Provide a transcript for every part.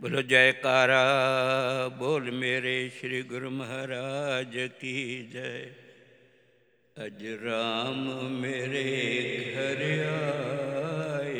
बोलो जयकारा बोल मेरे श्री गुरु महाराज की जय। अज राम मेरे घर आए।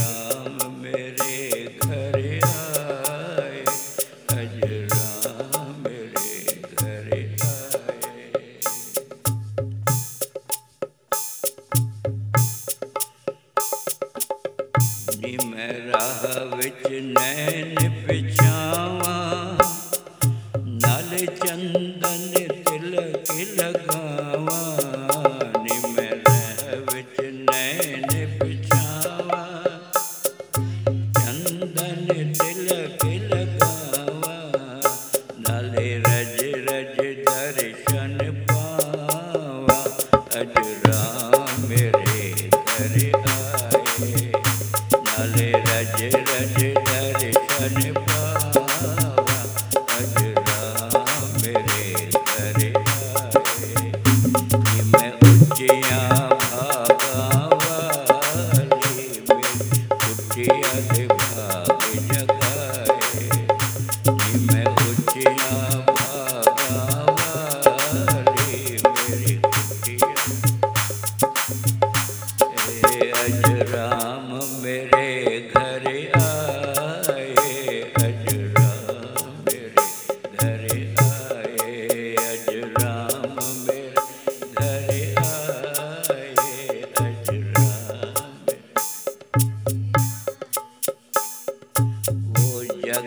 ਜੇ ਮੈਂ ਰਾਹ ਵਿੱਚ ਨੈਣ ਪਿਛਾਵਾਂ। ਨਾਲ ਚੰਦਨ ਤਿਲਕ ਲਗਾ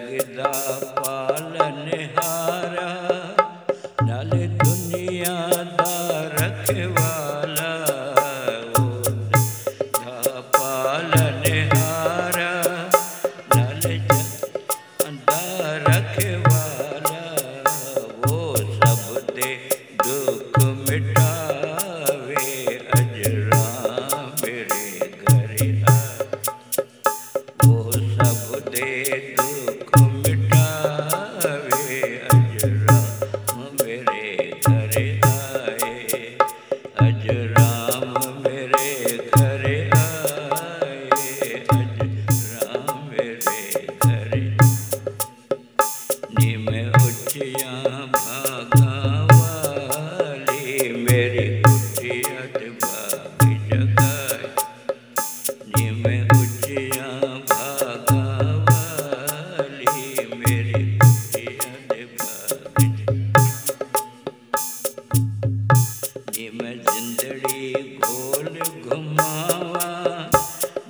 ਜਗਦਾ ਪਾਲਨਹਾਰ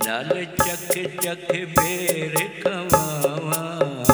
ਨਾਲ ਚੱਕ ਚੱਕ ਬੇਰ ਖਵਾਵਾ।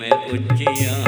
में उचिया